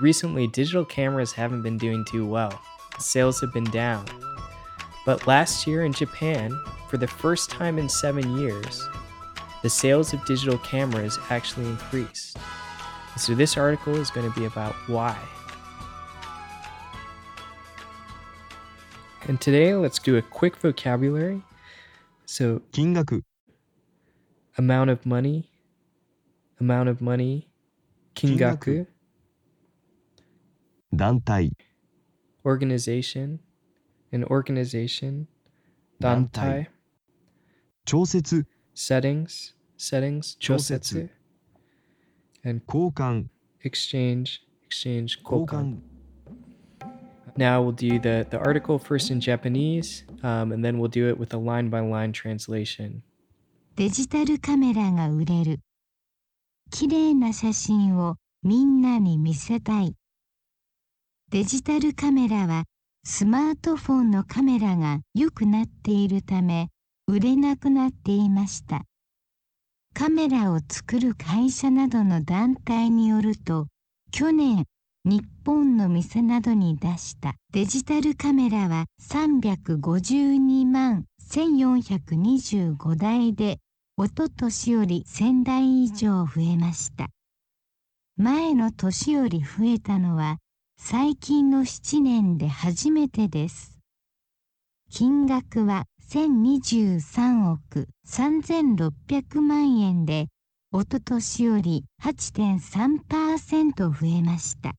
Recently, digital cameras haven't been doing too well. Sales have been down. But last year in Japan, for the first time in seven years, the sales of digital cameras actually increased. So, this article is going to be about why. And today, let's do a quick vocabulary. So, 金額 amount of money, amount of money, kingaku, 団体 organization, an organization, 団体調節 settings, settings, 調節 and 交換 exchange, exchange, 交.換 Now we'll do the, the article first in Japanese, um, and then we'll do it with a line by line translation. デジタルカメラが売れる。綺麗な写真をみんなに見せたい。デジタルカメラはスマートフォンのカメラが良くなっているため売れなくなっていました。カメラを作る会社などの団体によると去年日本の店などに出したデジタルカメラは352万1425台でおととしより1000台以上増えました。前の年より増えたのは最近の7年で初めてです。金額は1023億3600万円でおととしより8.3%増えました。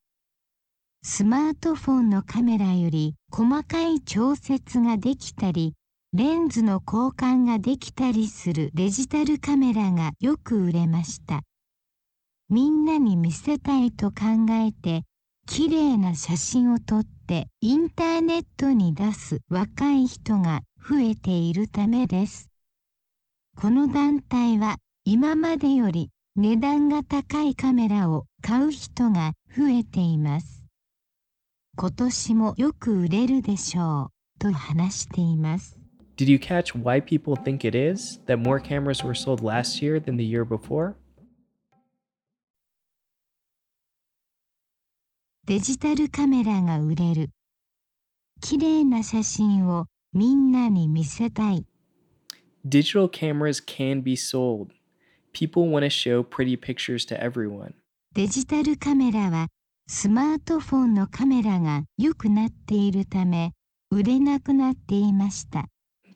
スマートフォンのカメラより細かい調節ができたりレンズの交換ができたりするデジタルカメラがよく売れました。みんなに見せたいと考えて、綺麗な写真を撮ってインターネットに出す若い人が増えているためです。この団体は今までより値段が高いカメラを買う人が増えています。今年もよく売れるでしょうと話しています。Did you catch why people think it is that more cameras were sold last year than the year before? デジタルカメラが売れる。綺麗な写真をみんなに見せたい。Digital cameras can be sold. People want to show pretty pictures to everyone. デジタルカメラはスマートフォンのカメラが良くなっているため売れなくなっていました。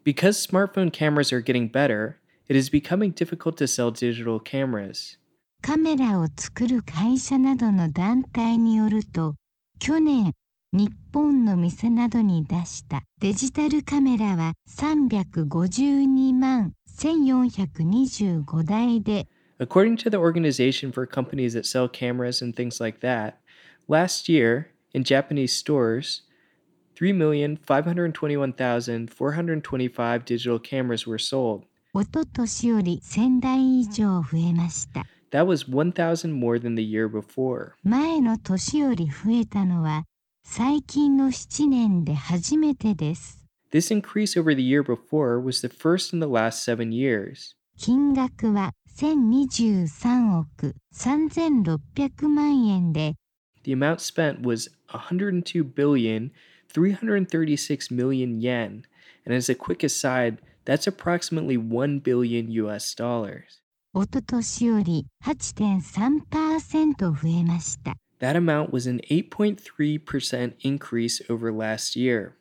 Because smartphone cameras are getting better, it is becoming difficult to sell digital cameras. カメラを作る会社などの団体によると去年日本の店などに出したデジタルカメラは352万1425台で According to the Organization for Companies that Sell Cameras and Things Like That, last year in Japanese stores, 3,521,425 digital cameras were sold. おととしより1000台以上増えました。That was 1,000 more than the year before. 前の年より増えたのは最近の7年で初めてです。 This increase over the year before was the first in the last seven years. 金額は1023億3600万円で The amount spent was 102 billion 336 million yen. And as a quick aside, that's approximately 1 billion US dollars. おととしより8.3%増えました。That amount was an 8.3% increase over last year.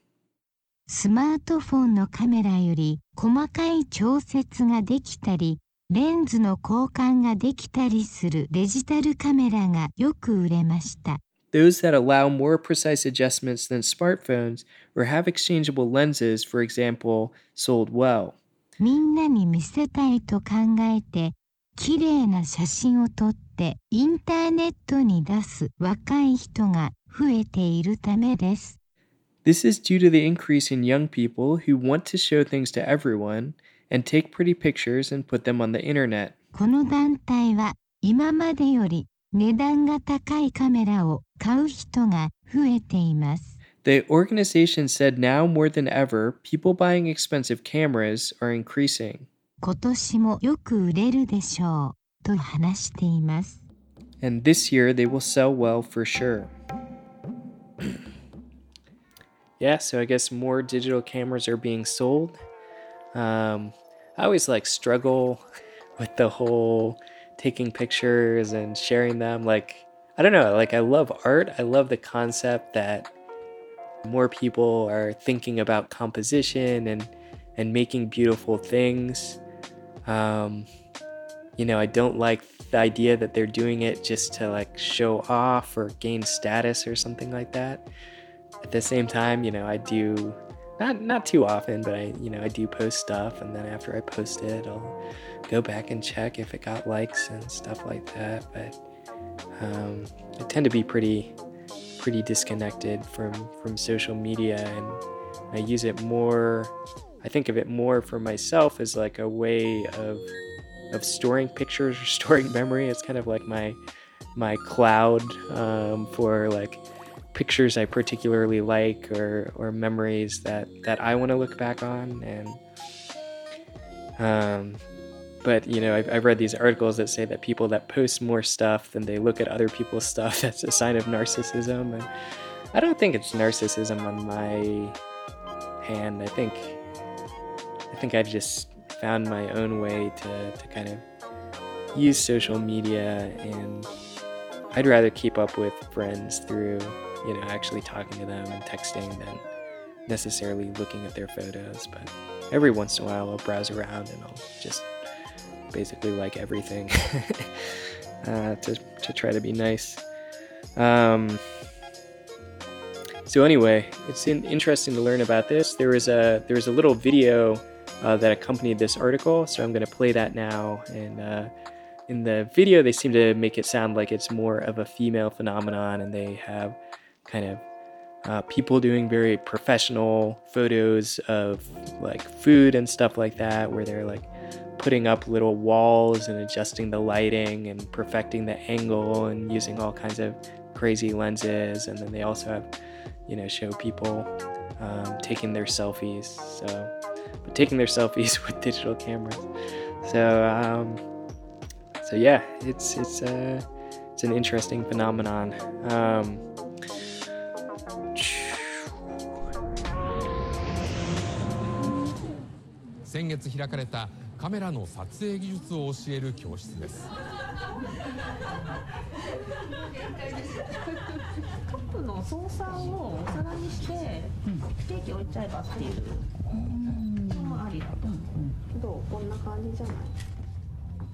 スマートフォンのカメラより細かい調節ができたり、レンズの交換ができたりするデジタルカメラがよく売れました。Those that allow more precise adjustments than smartphones or have exchangeable lenses, for example, sold well. みんなに見せたいと考えて、綺麗な写真を撮ってインターネットに出す若い人が増えているためです。 This is due to the increase in young people who want to show things to everyone and take pretty pictures and put them on the internet. この団体は今までより値段が高いカメラを買う人が増えています。 The organization said now more than ever, people buying expensive cameras are increasing. 今年もよく売れるでしょうと話しています。 And this year they will sell well for sure. yeah, so I guess more digital cameras are being sold. Um, I always like struggle with the whole taking pictures and sharing them. Like, I don't know, like I love art. I love the concept that more people are thinking about composition and and making beautiful things. Um, you know, I don't like the idea that they're doing it just to like show off or gain status or something like that. At the same time, you know, I do not not too often, but I you know I do post stuff, and then after I post it, I'll go back and check if it got likes and stuff like that. But um, I tend to be pretty pretty disconnected from from social media, and I use it more. I think of it more for myself as like a way of of storing pictures or storing memory. It's kind of like my my cloud um, for like pictures I particularly like or or memories that that I want to look back on. And um but you know I've, I've read these articles that say that people that post more stuff than they look at other people's stuff that's a sign of narcissism. And I don't think it's narcissism on my hand. I think I think I've just found my own way to, to kind of use social media and I'd rather keep up with friends through you know, actually talking to them and texting than necessarily looking at their photos. But every once in a while, I'll browse around and I'll just basically like everything uh, to, to try to be nice. Um, so anyway, it's in, interesting to learn about this. There was a there was a little video uh, that accompanied this article, so I'm going to play that now. And uh, in the video, they seem to make it sound like it's more of a female phenomenon, and they have kind of uh, people doing very professional photos of like food and stuff like that, where they're like putting up little walls and adjusting the lighting and perfecting the angle and using all kinds of crazy lenses. And then they also have, you know, show people um, taking their selfies. So, taking their selfies with digital cameras. So, um, so yeah, it's it's uh, it's an interesting phenomenon. Um, ありだと、どうこん。な感じじゃない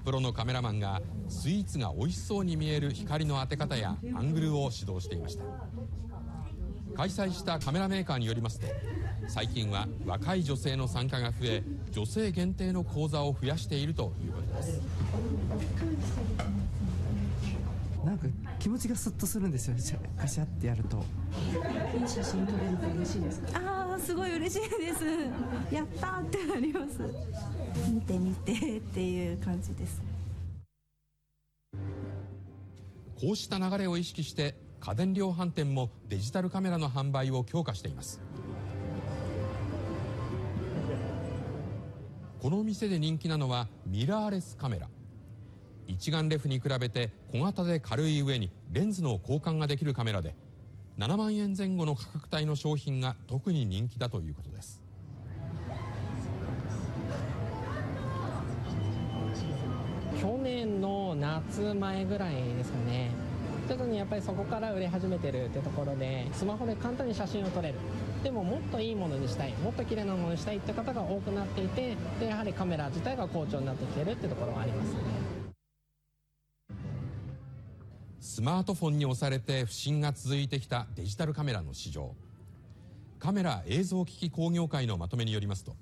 プロのカメラマンがスイーツが美味しそうに見える光の当て方やアングルを指導していました。開催したカメラメーカーによりますと最近は若い女性の参加が増え女性限定の講座を増やしているということです。なんか気持ちがスッとするんですよカシャってやると。いい写真撮れると嬉しいですか？ああすごい嬉しいです。やったってなります。見て見てっていう感じです。こうした流れを意識して家電量販店もデジタルカメラの販売を強化しています。この店で人気なのはミラーレスカメラ。一眼レフに比べて小型で軽い上にレンズの交換ができるカメラで7万円前後の価格帯の商品が特に人気だということです。去年の夏前ぐらいですかね。徐々にやっぱりそこから売れ始めてるってところでスマホで簡単に写真を撮れる。でももっといいものにしたいもっと綺麗なものにしたいって方が多くなっていてでやはりカメラ自体が好調になってきてるってところはありますね。マートフォンに押されて不振が続いてきたデジタルカメラの市場。カメラ映像機器工業会のまとめによりますと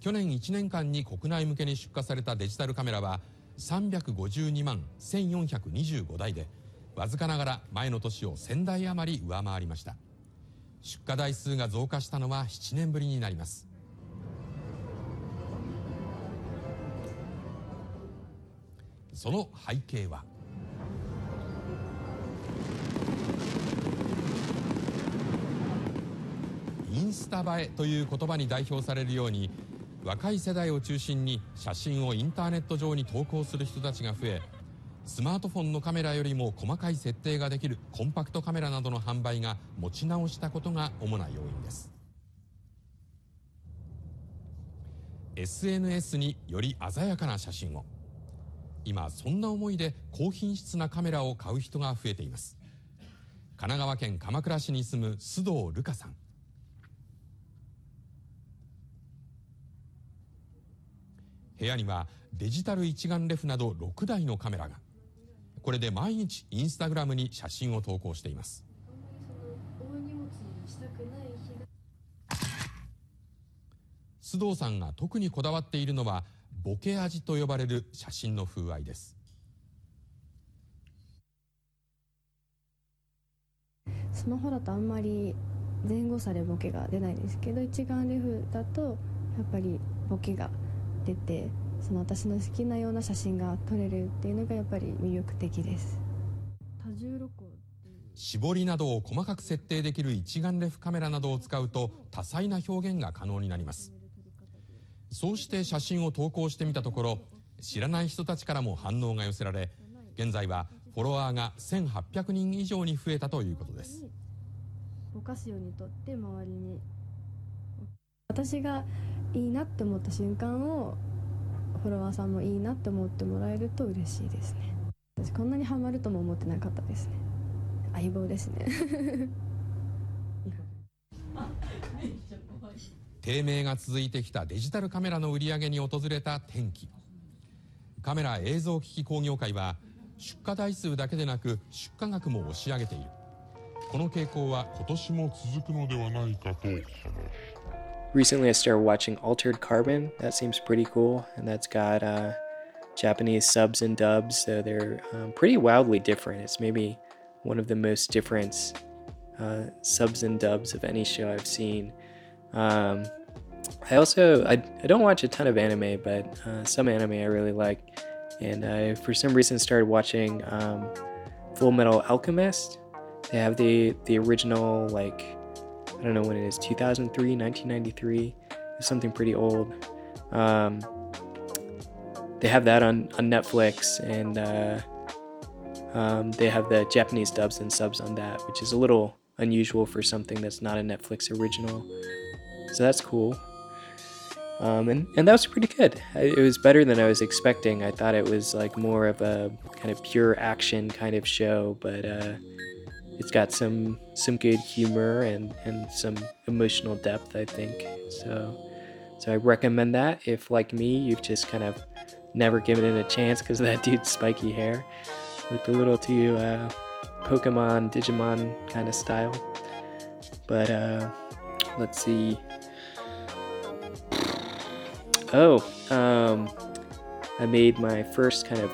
去年1年間に国内向けに出荷されたデジタルカメラは352万1425台でわずかながら前の年を1000台余り上回りました。出荷台数が増加したのは7年ぶりになります。その背景はインスタ映えという言葉に代表されるように若い世代を中心に写真をインターネット上に投稿する人たちが増えスマートフォンのカメラよりも細かい設定ができるコンパクトカメラなどの販売が持ち直したことが主な要因です。SNS により鮮やかな写真を。今そんな思いで高品質なカメラを買う人が増えています。神奈川県鎌倉市に住む須藤瑠香さん。部屋にはデジタル一眼レフなど6台のカメラが。これで毎日インスタグラムに写真を投稿しています。須藤さんが特にこだわっているのはボケ味と呼ばれる写真の風合いです。スマホだとあんまり前後差でボケが出ないですけど一眼レフだとやっぱりボケが出てその私の好きなような写真が撮れるっていうのがやっぱり魅力的です。多重録音絞りなどを細かく設定できる一眼レフカメラなどを使うと多彩な表現が可能になります。そうして写真を投稿してみたところ知らない人たちからも反応が寄せられ現在はフォロワーが1800人以上に増えたということです。ぼかすようにとって周りに。私がいいなって思った瞬間をフォロワーさんもいいなって思ってもらえると嬉しいですね。私こんなにハマるとも思ってなかったですね。相棒ですね。低迷が続いてきたデジタルカメラの売り上げに訪れた転機カメラ映像機器工業会は出荷台数だけでなく出荷額も押し上げている。この傾向は今年も続くのではないかと。Recently I started watching Altered Carbon. That seems pretty cool, and that's got uh, Japanese subs and dubs, so they're um, pretty wildly different. It's maybe one of the most different uh, subs and dubs of any show I've seen. Um, I also I, I don't watch a ton of anime, but uh, some anime I really like, and I for some reason started watching um, Full Metal Alchemist. They have the the original like I don't know when it is 2003 1993 it's something pretty old. Um, they have that on, on Netflix and uh, um, they have the Japanese dubs and subs on that which is a little unusual for something that's not a Netflix original. So that's cool. Um, and, and that was pretty good. It was better than I was expecting. I thought it was like more of a kind of pure action kind of show but uh, it's got some some good humor and and some emotional depth i think. So so i recommend that if like me you've just kind of never given it a chance because that dude's spiky hair looked a little too uh, pokemon digimon kind of style. But uh let's see. Oh um i made my first kind of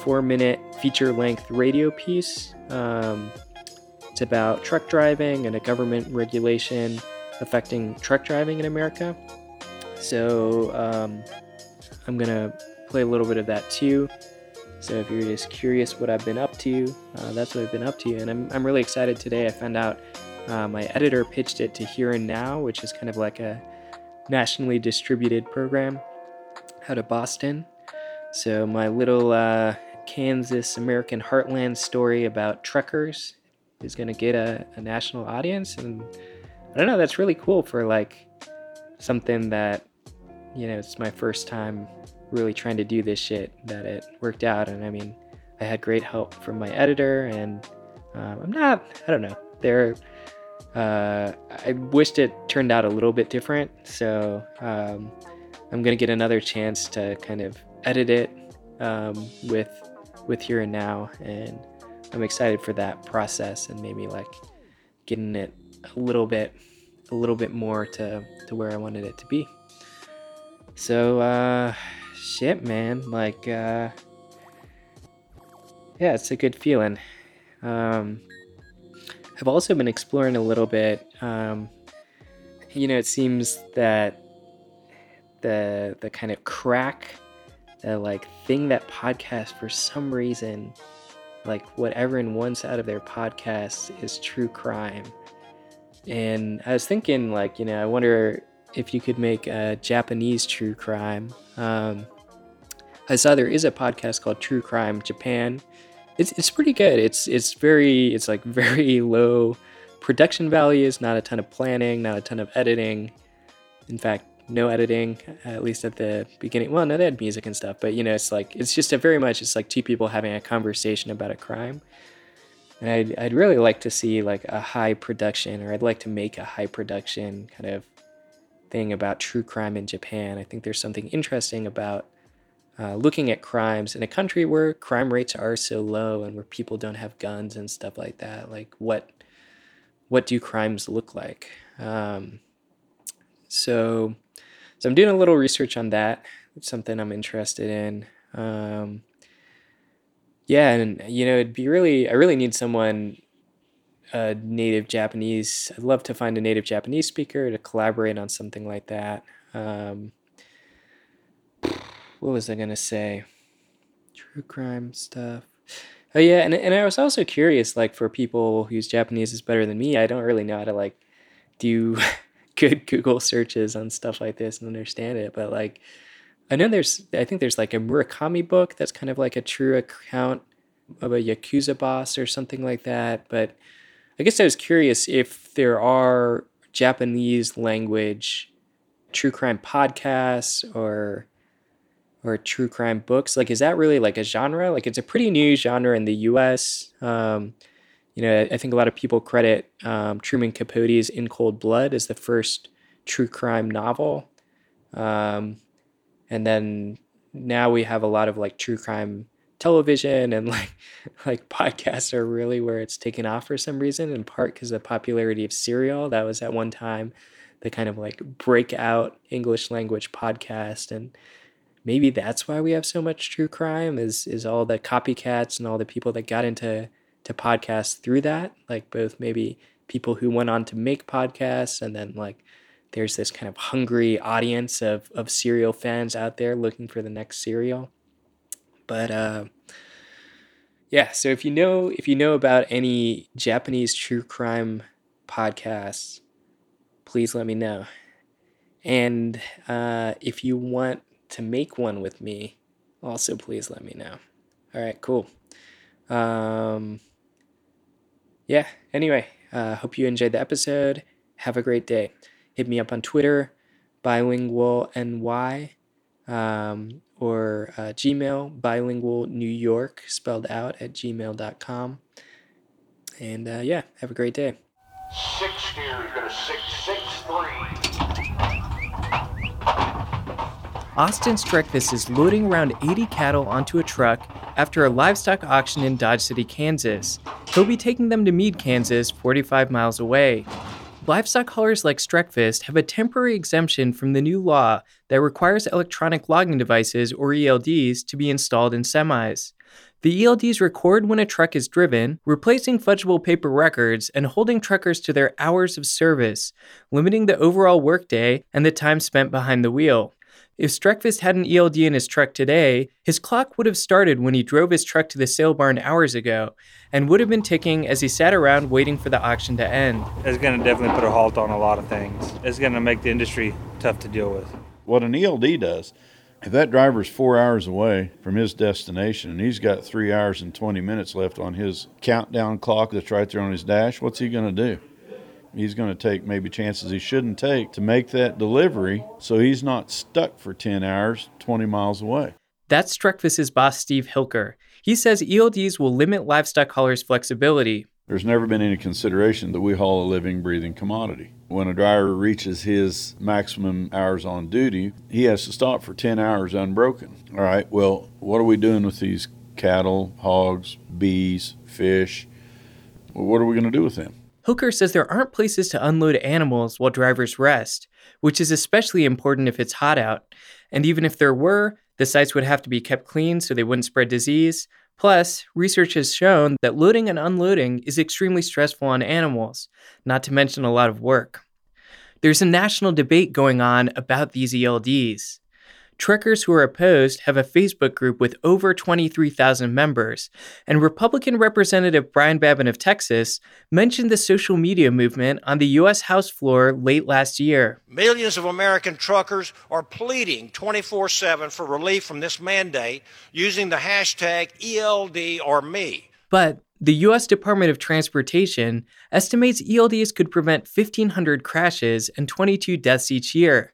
four minute feature length radio piece. Um, about truck driving and a government regulation affecting truck driving in America. So um, I'm gonna play a little bit of that too. So if you're just curious what I've been up to, uh, that's what I've been up to, and I'm I'm really excited today. I found out uh, my editor pitched it to Here and Now, which is kind of like a nationally distributed program out of Boston. So my little uh, Kansas American heartland story about truckers is going to get a, a national audience and i don't know that's really cool for like something that you know it's my first time really trying to do this shit that it worked out and i mean i had great help from my editor and um, i'm not i don't know there uh, i wished it turned out a little bit different so um, i'm gonna get another chance to kind of edit it um, with with here and now and I'm excited for that process and maybe like getting it a little bit a little bit more to to where I wanted it to be. So uh shit man, like uh yeah, it's a good feeling. Um I've also been exploring a little bit um you know, it seems that the the kind of crack the like thing that podcast for some reason like what everyone wants out of their podcast is true crime. And I was thinking, like, you know, I wonder if you could make a Japanese true crime. Um, I saw there is a podcast called True Crime Japan. It's it's pretty good. It's it's very it's like very low production values, not a ton of planning, not a ton of editing. In fact, no editing, at least at the beginning. Well, no, they had music and stuff, but you know, it's like it's just a very much it's like two people having a conversation about a crime. And I'd, I'd really like to see like a high production, or I'd like to make a high production kind of thing about true crime in Japan. I think there's something interesting about uh, looking at crimes in a country where crime rates are so low and where people don't have guns and stuff like that. Like what what do crimes look like? Um, so so I'm doing a little research on that. It's something I'm interested in. Um, yeah, and you know, it'd be really I really need someone a native Japanese. I'd love to find a native Japanese speaker to collaborate on something like that. Um, what was I gonna say? True crime stuff. Oh yeah, and and I was also curious, like for people whose Japanese is better than me, I don't really know how to like do good Google searches on stuff like this and understand it. But like, I know there's, I think there's like a Murakami book that's kind of like a true account of a yakuza boss or something like that. But I guess I was curious if there are Japanese language true crime podcasts or or true crime books like is that really like a genre like it's a pretty new genre in the us um, you know i think a lot of people credit um, truman capote's in cold blood as the first true crime novel. Um, and then now we have a lot of like true crime television and like like podcasts are really where it's taken off for some reason in part because of the popularity of serial. That was at one time the kind of like breakout english language podcast and maybe that's why we have so much true crime is is all the copycats and all the people that got into to podcasts through that like both maybe people who went on to make podcasts and then like there's this kind of hungry audience of of serial fans out there looking for the next serial but uh, yeah, so if you know if you know about any Japanese true crime podcasts, please let me know. And uh, if you want to make one with me, also please let me know. All right, cool. Um, yeah. Anyway, uh, hope you enjoyed the episode. Have a great day. Hit me up on Twitter, bilingual ny. Um, or uh, Gmail, bilingual New York, spelled out at gmail.com. And uh, yeah, have a great day. Six to six six three. Austin Streckfus is loading around 80 cattle onto a truck after a livestock auction in Dodge City, Kansas. He'll be taking them to Meade, Kansas, 45 miles away. Livestock haulers like Streckfist have a temporary exemption from the new law that requires electronic logging devices, or ELDs, to be installed in semis. The ELDs record when a truck is driven, replacing fudgeable paper records and holding truckers to their hours of service, limiting the overall workday and the time spent behind the wheel. If Streckfist had an ELD in his truck today, his clock would have started when he drove his truck to the sale barn hours ago, and would have been ticking as he sat around waiting for the auction to end. It's going to definitely put a halt on a lot of things. It's going to make the industry tough to deal with. What an ELD does, if that driver's four hours away from his destination and he's got three hours and 20 minutes left on his countdown clock that's right there on his dash, what's he going to do? He's going to take maybe chances he shouldn't take to make that delivery so he's not stuck for 10 hours 20 miles away. That's Streckfist's boss, Steve Hilker. He says ELDs will limit livestock haulers' flexibility. There's never been any consideration that we haul a living, breathing commodity. When a driver reaches his maximum hours on duty, he has to stop for 10 hours unbroken. All right, well, what are we doing with these cattle, hogs, bees, fish? Well, what are we going to do with them? Hooker says there aren't places to unload animals while drivers rest, which is especially important if it's hot out. And even if there were, the sites would have to be kept clean so they wouldn't spread disease. Plus, research has shown that loading and unloading is extremely stressful on animals, not to mention a lot of work. There's a national debate going on about these ELDs. Truckers who are opposed have a Facebook group with over 23,000 members, and Republican Representative Brian Babin of Texas mentioned the social media movement on the U.S. House floor late last year. Millions of American truckers are pleading 24 7 for relief from this mandate using the hashtag ELD or me. But the U.S. Department of Transportation estimates ELDs could prevent 1,500 crashes and 22 deaths each year.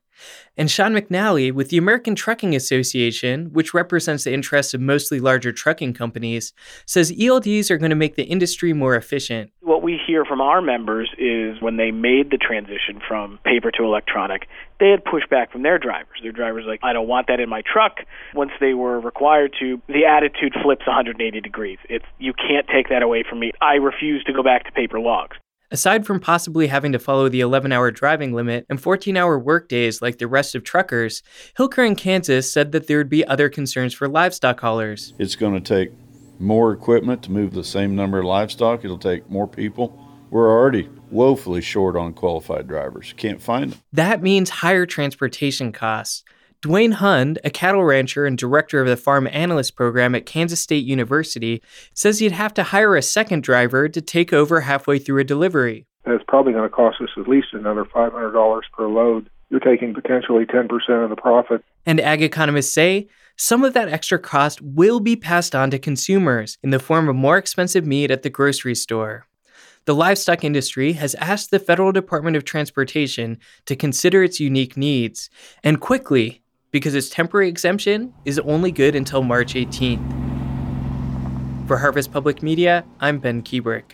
And Sean McNally with the American Trucking Association, which represents the interests of mostly larger trucking companies, says ELDs are going to make the industry more efficient. What we hear from our members is when they made the transition from paper to electronic, they had pushback from their drivers. Their drivers like, I don't want that in my truck. Once they were required to, the attitude flips 180 degrees. It's you can't take that away from me. I refuse to go back to paper logs. Aside from possibly having to follow the 11 hour driving limit and 14 hour workdays like the rest of truckers, Hilker in Kansas said that there would be other concerns for livestock haulers. It's going to take more equipment to move the same number of livestock, it'll take more people. We're already woefully short on qualified drivers. Can't find them. That means higher transportation costs. Dwayne Hund, a cattle rancher and director of the Farm Analyst Program at Kansas State University, says he'd have to hire a second driver to take over halfway through a delivery. That's probably going to cost us at least another $500 per load. You're taking potentially 10% of the profit. And ag economists say some of that extra cost will be passed on to consumers in the form of more expensive meat at the grocery store. The livestock industry has asked the Federal Department of Transportation to consider its unique needs, and quickly, because its temporary exemption is only good until March 18th. For Harvest Public Media, I'm Ben Kuebrick.